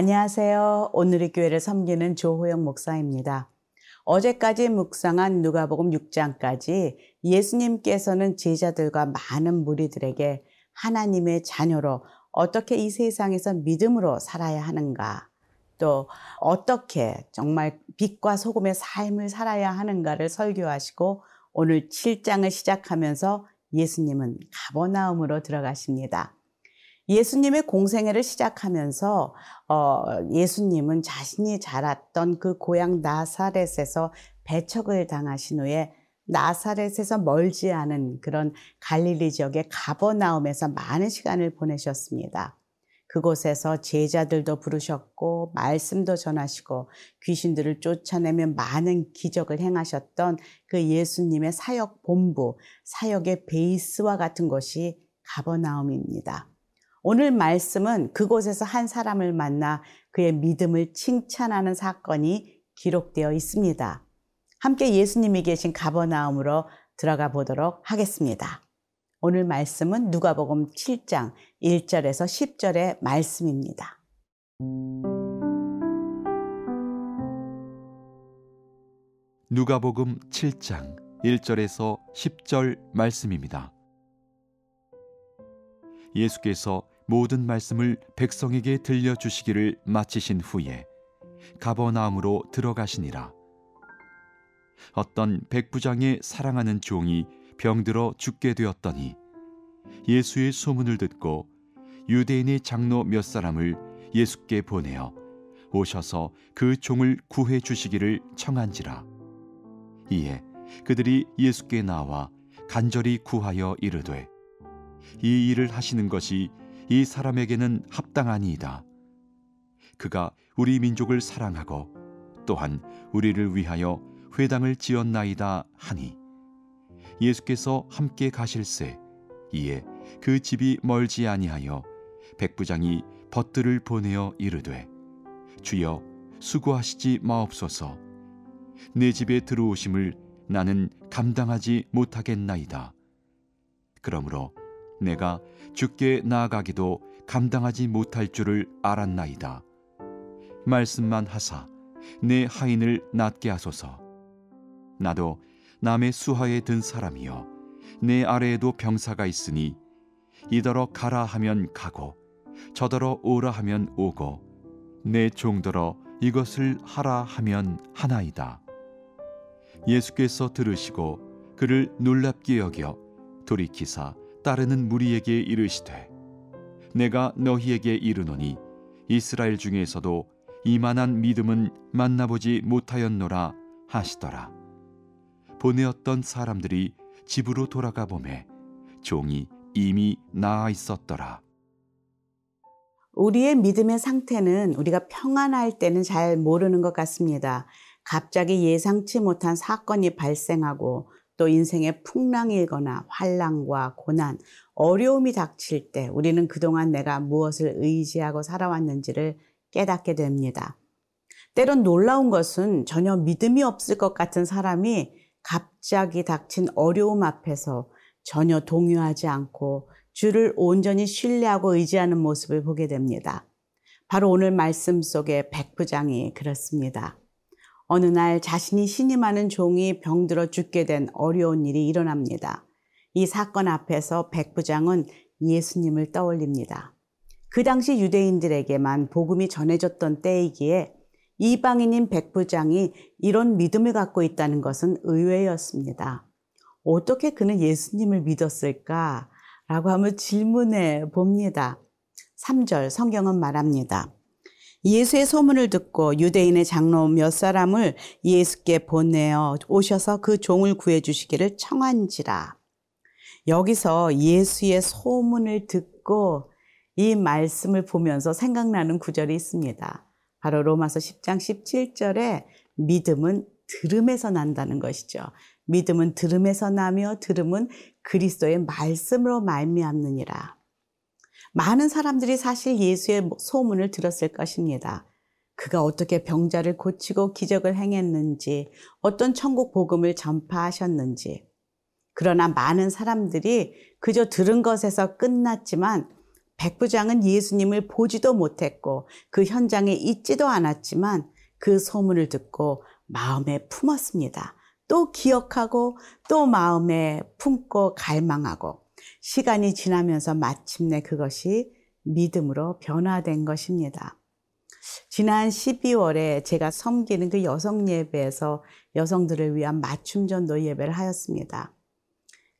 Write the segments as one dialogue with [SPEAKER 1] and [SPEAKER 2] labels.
[SPEAKER 1] 안녕하세요. 오늘의 교회를 섬기는 조호영 목사입니다. 어제까지 묵상한 누가복음 6장까지 예수님께서는 제자들과 많은 무리들에게 하나님의 자녀로 어떻게 이 세상에서 믿음으로 살아야 하는가, 또 어떻게 정말 빛과 소금의 삶을 살아야 하는가를 설교하시고 오늘 7장을 시작하면서 예수님은 가버나움으로 들어가십니다. 예수님의 공생애를 시작하면서 어, 예수님은 자신이 자랐던 그 고향 나사렛에서 배척을 당하신 후에 나사렛에서 멀지 않은 그런 갈릴리 지역의 가버나움에서 많은 시간을 보내셨습니다. 그곳에서 제자들도 부르셨고 말씀도 전하시고 귀신들을 쫓아내며 많은 기적을 행하셨던 그 예수님의 사역 본부, 사역의 베이스와 같은 것이 가버나움입니다. 오늘 말씀은 그곳에서 한 사람을 만나 그의 믿음을 칭찬하는 사건이 기록되어 있습니다. 함께 예수님이 계신 가버나움으로 들어가 보도록 하겠습니다. 오늘 말씀은 누가복음 7장 1절에서 10절의 말씀입니다.
[SPEAKER 2] 누가복음 7장 1절에서 10절 말씀입니다. 예수께서 모든 말씀을 백성에게 들려주시기를 마치신 후에 가버나움으로 들어가시니라. 어떤 백부장의 사랑하는 종이 병들어 죽게 되었더니 예수의 소문을 듣고 유대인의 장로 몇 사람을 예수께 보내어 오셔서 그 종을 구해 주시기를 청한지라. 이에 그들이 예수께 나와 간절히 구하여 이르되 이 일을 하시는 것이 이 사람에게는 합당하니이다. 그가 우리 민족을 사랑하고 또한 우리를 위하여 회당을 지었나이다 하니 예수께서 함께 가실세 이에 그 집이 멀지 아니하여 백부장이 벗들을 보내어 이르되 주여 수고하시지 마옵소서 내 집에 들어오심을 나는 감당하지 못하겠나이다 그러므로 내가 죽게 나아가기도 감당하지 못할 줄을 알았나이다. 말씀만 하사 내 하인을 낫게 하소서. 나도 남의 수하에 든 사람이여 내 아래에도 병사가 있으니 이더러 가라 하면 가고 저더러 오라 하면 오고 내 종더러 이것을 하라 하면 하나이다. 예수께서 들으시고 그를 놀랍게 여겨 돌이키사 따르는 무리에게 이르시되 내가 너희에게 이르노니 이스라엘 중에서도 이만한 믿음은 만나보지 못하였노라 하시더라 보내었던 사람들이 집으로 돌아가 보매 종이 이미 나아 있었더라.
[SPEAKER 1] 우리의 믿음의 상태는 우리가 평안할 때는 잘 모르는 것 같습니다. 갑자기 예상치 못한 사건이 발생하고 또 인생의 풍랑이 일거나 환란과 고난, 어려움이 닥칠 때 우리는 그동안 내가 무엇을 의지하고 살아왔는지를 깨닫게 됩니다. 때론 놀라운 것은 전혀 믿음이 없을 것 같은 사람이 갑자기 닥친 어려움 앞에서 전혀 동요하지 않고 주를 온전히 신뢰하고 의지하는 모습을 보게 됩니다. 바로 오늘 말씀 속에 백부장이 그렇습니다. 어느 날 자신이 신임하는 종이 병들어 죽게 된 어려운 일이 일어납니다. 이 사건 앞에서 백부장은 예수님을 떠올립니다. 그 당시 유대인들에게만 복음이 전해졌던 때이기에 이방인인 백부장이 이런 믿음을 갖고 있다는 것은 의외였습니다. 어떻게 그는 예수님을 믿었을까? 라고 하면 질문해 봅니다. 3절 성경은 말합니다. 예수의 소문을 듣고 유대인의 장로 몇 사람을 예수께 보내어 오셔서 그 종을 구해 주시기를 청한지라. 여기서 예수의 소문을 듣고 이 말씀을 보면서 생각나는 구절이 있습니다. 바로 로마서 10장 17절에 믿음은 들음에서 난다는 것이죠. 믿음은 들음에서 나며 들음은 그리스도의 말씀으로 말미암느니라. 많은 사람들이 사실 예수의 소문을 들었을 것입니다. 그가 어떻게 병자를 고치고 기적을 행했는지, 어떤 천국 복음을 전파하셨는지. 그러나 많은 사람들이 그저 들은 것에서 끝났지만 백부장은 예수님을 보지도 못했고 그 현장에 있지도 않았지만 그 소문을 듣고 마음에 품었습니다. 또 기억하고 또 마음에 품고 갈망하고 시간이 지나면서 마침내 그것이 믿음으로 변화된 것입니다. 지난 12월에 제가 섬기는 그 여성 예배에서 여성들을 위한 맞춤 전도 예배를 하였습니다.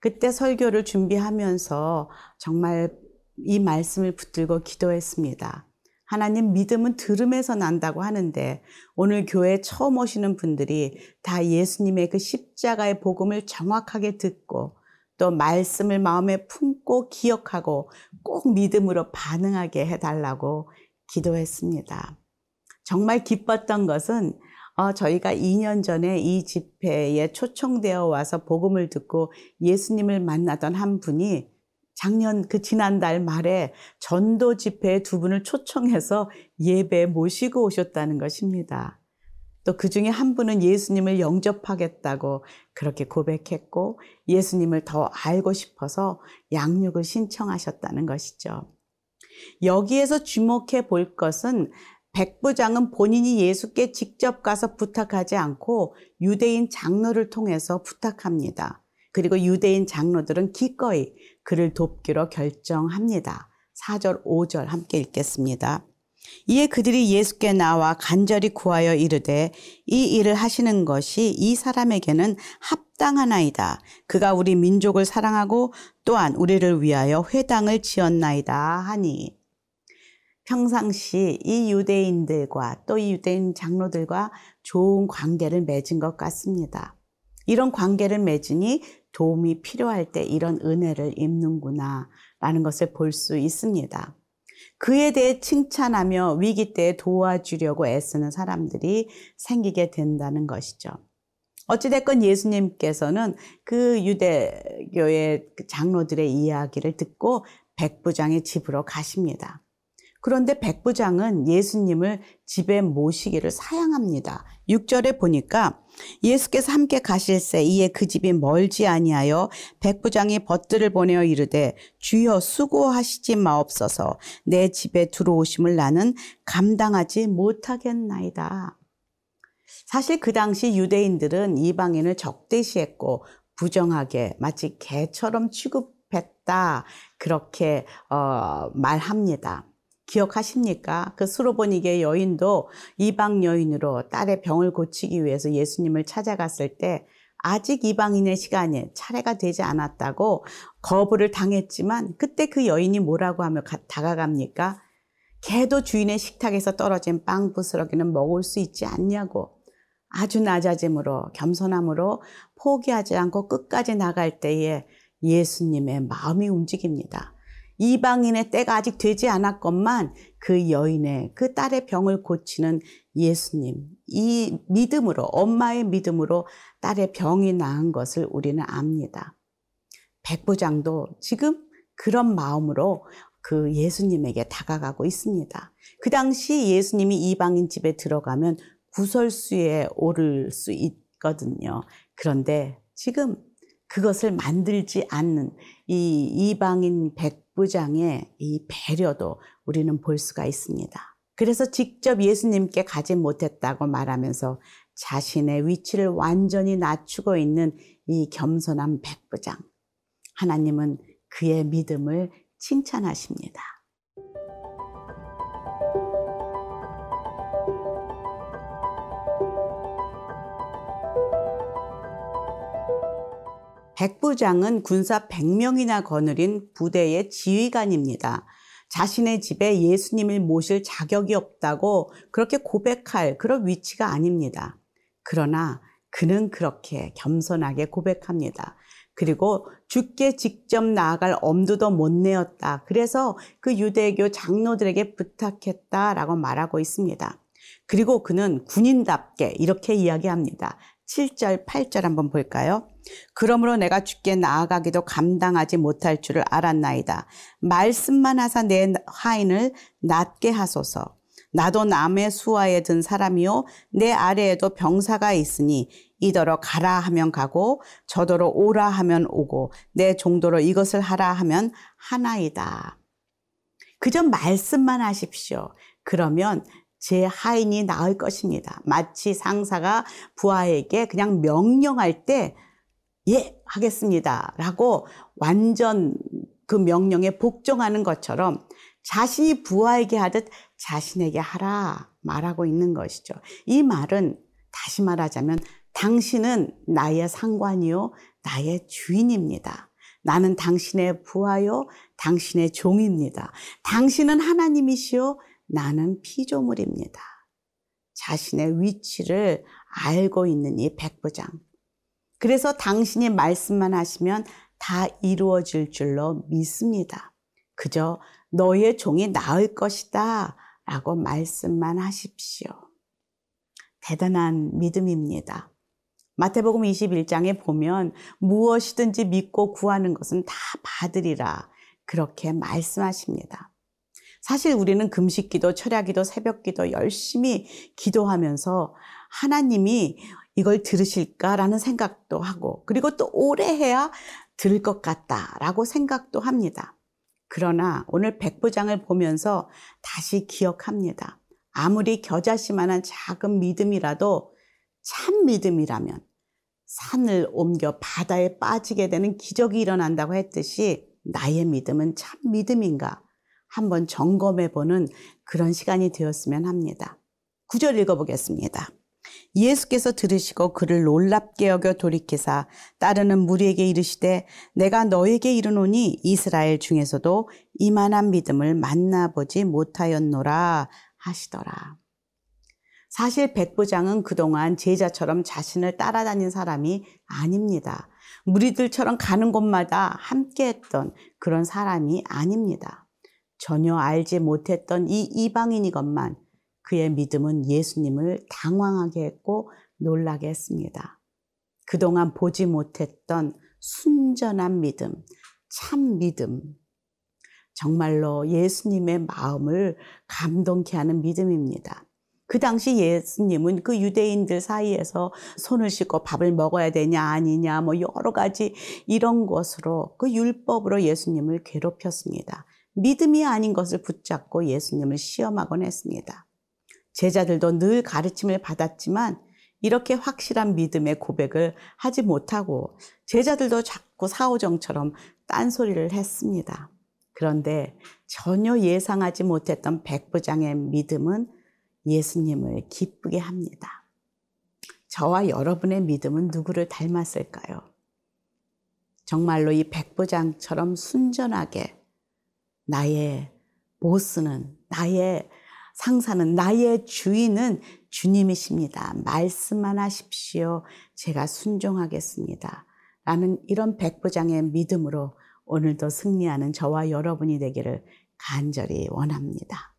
[SPEAKER 1] 그때 설교를 준비하면서 정말 이 말씀을 붙들고 기도했습니다. 하나님 믿음은 들음에서 난다고 하는데 오늘 교회 처음 오시는 분들이 다 예수님의 그 십자가의 복음을 정확하게 듣고 또 말씀을 마음에 품고 기억하고 꼭 믿음으로 반응하게 해달라고 기도했습니다. 정말 기뻤던 것은 어, 저희가 2년 전에 이 집회에 초청되어 와서 복음을 듣고 예수님을 만나던 한 분이 작년 그 지난달 말에 전도 집회에 두 분을 초청해서 예배 모시고 오셨다는 것입니다. 또 그 중에 한 분은 예수님을 영접하겠다고 그렇게 고백했고 예수님을 더 알고 싶어서 양육을 신청하셨다는 것이죠. 여기에서 주목해 볼 것은 백부장은 본인이 예수께 직접 가서 부탁하지 않고 유대인 장로를 통해서 부탁합니다. 그리고 유대인 장로들은 기꺼이 그를 돕기로 결정합니다. 4절, 5절 함께 읽겠습니다. 이에 그들이 예수께 나와 간절히 구하여 이르되 이 일을 하시는 것이 이 사람에게는 합당하나이다. 그가 우리 민족을 사랑하고 또한 우리를 위하여 회당을 지었나이다 하니 평상시 이 유대인들과 또 이 유대인 장로들과 좋은 관계를 맺은 것 같습니다. 이런 관계를 맺으니 도움이 필요할 때 이런 은혜를 입는구나 라는 것을 볼 수 있습니다. 그에 대해 칭찬하며 위기 때 도와주려고 애쓰는 사람들이 생기게 된다는 것이죠. 어찌됐건 예수님께서는 그 유대교의 그 장로들의 이야기를 듣고 백부장의 집으로 가십니다. 그런데 백부장은 예수님을 집에 모시기를 사양합니다. 6절에 보니까 예수께서 함께 가실새 이에 그 집이 멀지 아니하여 백부장이 벗들을 보내어 이르되 주여 수고하시지 마옵소서 내 집에 들어오심을 나는 감당하지 못하겠나이다. 사실 그 당시 유대인들은 이방인을 적대시했고 부정하게 마치 개처럼 취급했다 그렇게 어, 말합니다. 기억하십니까? 그 수로보니게 여인도 이방 여인으로 딸의 병을 고치기 위해서 예수님을 찾아갔을 때 아직 이방인의 시간에 차례가 되지 않았다고 거부를 당했지만 그때 그 여인이 뭐라고 하며 다가갑니까? 개도 주인의 식탁에서 떨어진 빵 부스러기는 먹을 수 있지 않냐고 아주 낮아짐으로 겸손함으로 포기하지 않고 끝까지 나갈 때에 예수님의 마음이 움직입니다. 이방인의 때가 아직 되지 않았건만 그 여인의 그 딸의 병을 고치는 예수님 이 믿음으로 엄마의 믿음으로 딸의 병이 나은 것을 우리는 압니다. 백부장도 지금 그런 마음으로 그 예수님에게 다가가고 있습니다. 그 당시 예수님이 이방인 집에 들어가면 구설수에 오를 수 있거든요. 그런데 지금 그것을 만들지 않는 이 이방인 백 부장의 이 배려도 우리는 볼 수가 있습니다. 그래서 직접 예수님께 가지 못했다고 말하면서 자신의 위치를 완전히 낮추고 있는 이 겸손한 백부장. 하나님은 그의 믿음을 칭찬하십니다. 백부장은 군사 100명이나 거느린 부대의 지휘관입니다. 자신의 집에 예수님을 모실 자격이 없다고 그렇게 고백할 그런 위치가 아닙니다. 그러나 그는 그렇게 겸손하게 고백합니다. 그리고 죽게 직접 나아갈 엄두도 못 내었다. 그래서 그 유대교 장로들에게 부탁했다라고 말하고 있습니다. 그리고 그는 군인답게 이렇게 이야기합니다. 7절, 8절 한번 볼까요? 그러므로 내가 죽게 나아가기도 감당하지 못할 줄을 알았나이다. 말씀만 하사 내 하인을 낫게 하소서. 나도 남의 수하에 든 사람이요 내 아래에도 병사가 있으니 이더러 가라 하면 가고 저더러 오라 하면 오고 내 종도로 이것을 하라 하면 하나이다. 그저 말씀만 하십시오. 그러면 제 하인이 나을 것입니다. 마치 상사가 부하에게 그냥 명령할 때, 예, 하겠습니다. 라고 완전 그 명령에 복종하는 것처럼 자신이 부하에게 하듯 자신에게 하라 말하고 있는 것이죠. 이 말은 다시 말하자면 당신은 나의 상관이요, 나의 주인입니다. 나는 당신의 부하요, 당신의 종입니다. 당신은 하나님이시요, 나는 피조물입니다. 자신의 위치를 알고 있는 이 백부장. 그래서 당신이 말씀만 하시면 다 이루어질 줄로 믿습니다. 그저 너의 종이 나을 것이다 라고 말씀만 하십시오. 대단한 믿음입니다. 마태복음 21장에 보면 무엇이든지 믿고 구하는 것은 다 받으리라 그렇게 말씀하십니다. 사실 우리는 금식 기도, 철야 기도, 새벽 기도 열심히 기도하면서 하나님이 이걸 들으실까라는 생각도 하고 그리고 또 오래 해야 들을 것 같다라고 생각도 합니다. 그러나 오늘 백부장을 보면서 다시 기억합니다. 아무리 겨자씨만한 작은 믿음이라도 참 믿음이라면 산을 옮겨 바다에 빠지게 되는 기적이 일어난다고 했듯이 나의 믿음은 참 믿음인가 한번 점검해 보는 그런 시간이 되었으면 합니다. 구절 읽어보겠습니다. 예수께서 들으시고 그를 놀랍게 여겨 돌이키사 따르는 무리에게 이르시되 내가 너에게 이르노니 이스라엘 중에서도 이만한 믿음을 만나보지 못하였노라 하시더라. 사실 백부장은 그동안 제자처럼 자신을 따라다닌 사람이 아닙니다. 무리들처럼 가는 곳마다 함께 했던 그런 사람이 아닙니다. 전혀 알지 못했던 이 이방인이건만 그의 믿음은 예수님을 당황하게 했고 놀라게 했습니다. 그동안 보지 못했던 순전한 믿음, 참 믿음. 정말로 예수님의 마음을 감동케 하는 믿음입니다. 그 당시 예수님은 그 유대인들 사이에서 손을 씻고 밥을 먹어야 되냐 아니냐 뭐 여러 가지 이런 것으로 그 율법으로 예수님을 괴롭혔습니다. 믿음이 아닌 것을 붙잡고 예수님을 시험하곤 했습니다. 제자들도 늘 가르침을 받았지만 이렇게 확실한 믿음의 고백을 하지 못하고 제자들도 자꾸 사오정처럼 딴소리를 했습니다. 그런데 전혀 예상하지 못했던 백부장의 믿음은 예수님을 기쁘게 합니다. 저와 여러분의 믿음은 누구를 닮았을까요? 정말로 이 백부장처럼 순전하게 나의 보스는, 나의 상사는, 나의 주인은 주님이십니다. 말씀만 하십시오. 제가 순종하겠습니다. 라는 이런 백부장의 믿음으로 오늘도 승리하는 저와 여러분이 되기를 간절히 원합니다.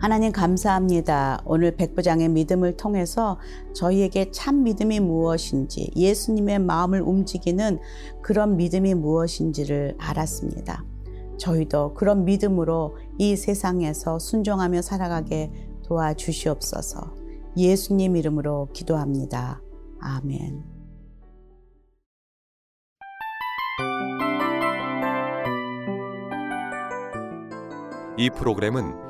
[SPEAKER 1] 하나님 감사합니다. 오늘 백부장의 믿음을 통해서 저희에게 참 믿음이 무엇인지 예수님의 마음을 움직이는 그런 믿음이 무엇인지를 알았습니다. 저희도 그런 믿음으로 이 세상에서 순종하며 살아가게 도와주시옵소서. 예수님 이름으로 기도합니다. 아멘.
[SPEAKER 3] 이 프로그램은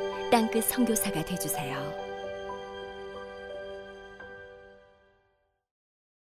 [SPEAKER 4] 땅끝 성교사가 되주세요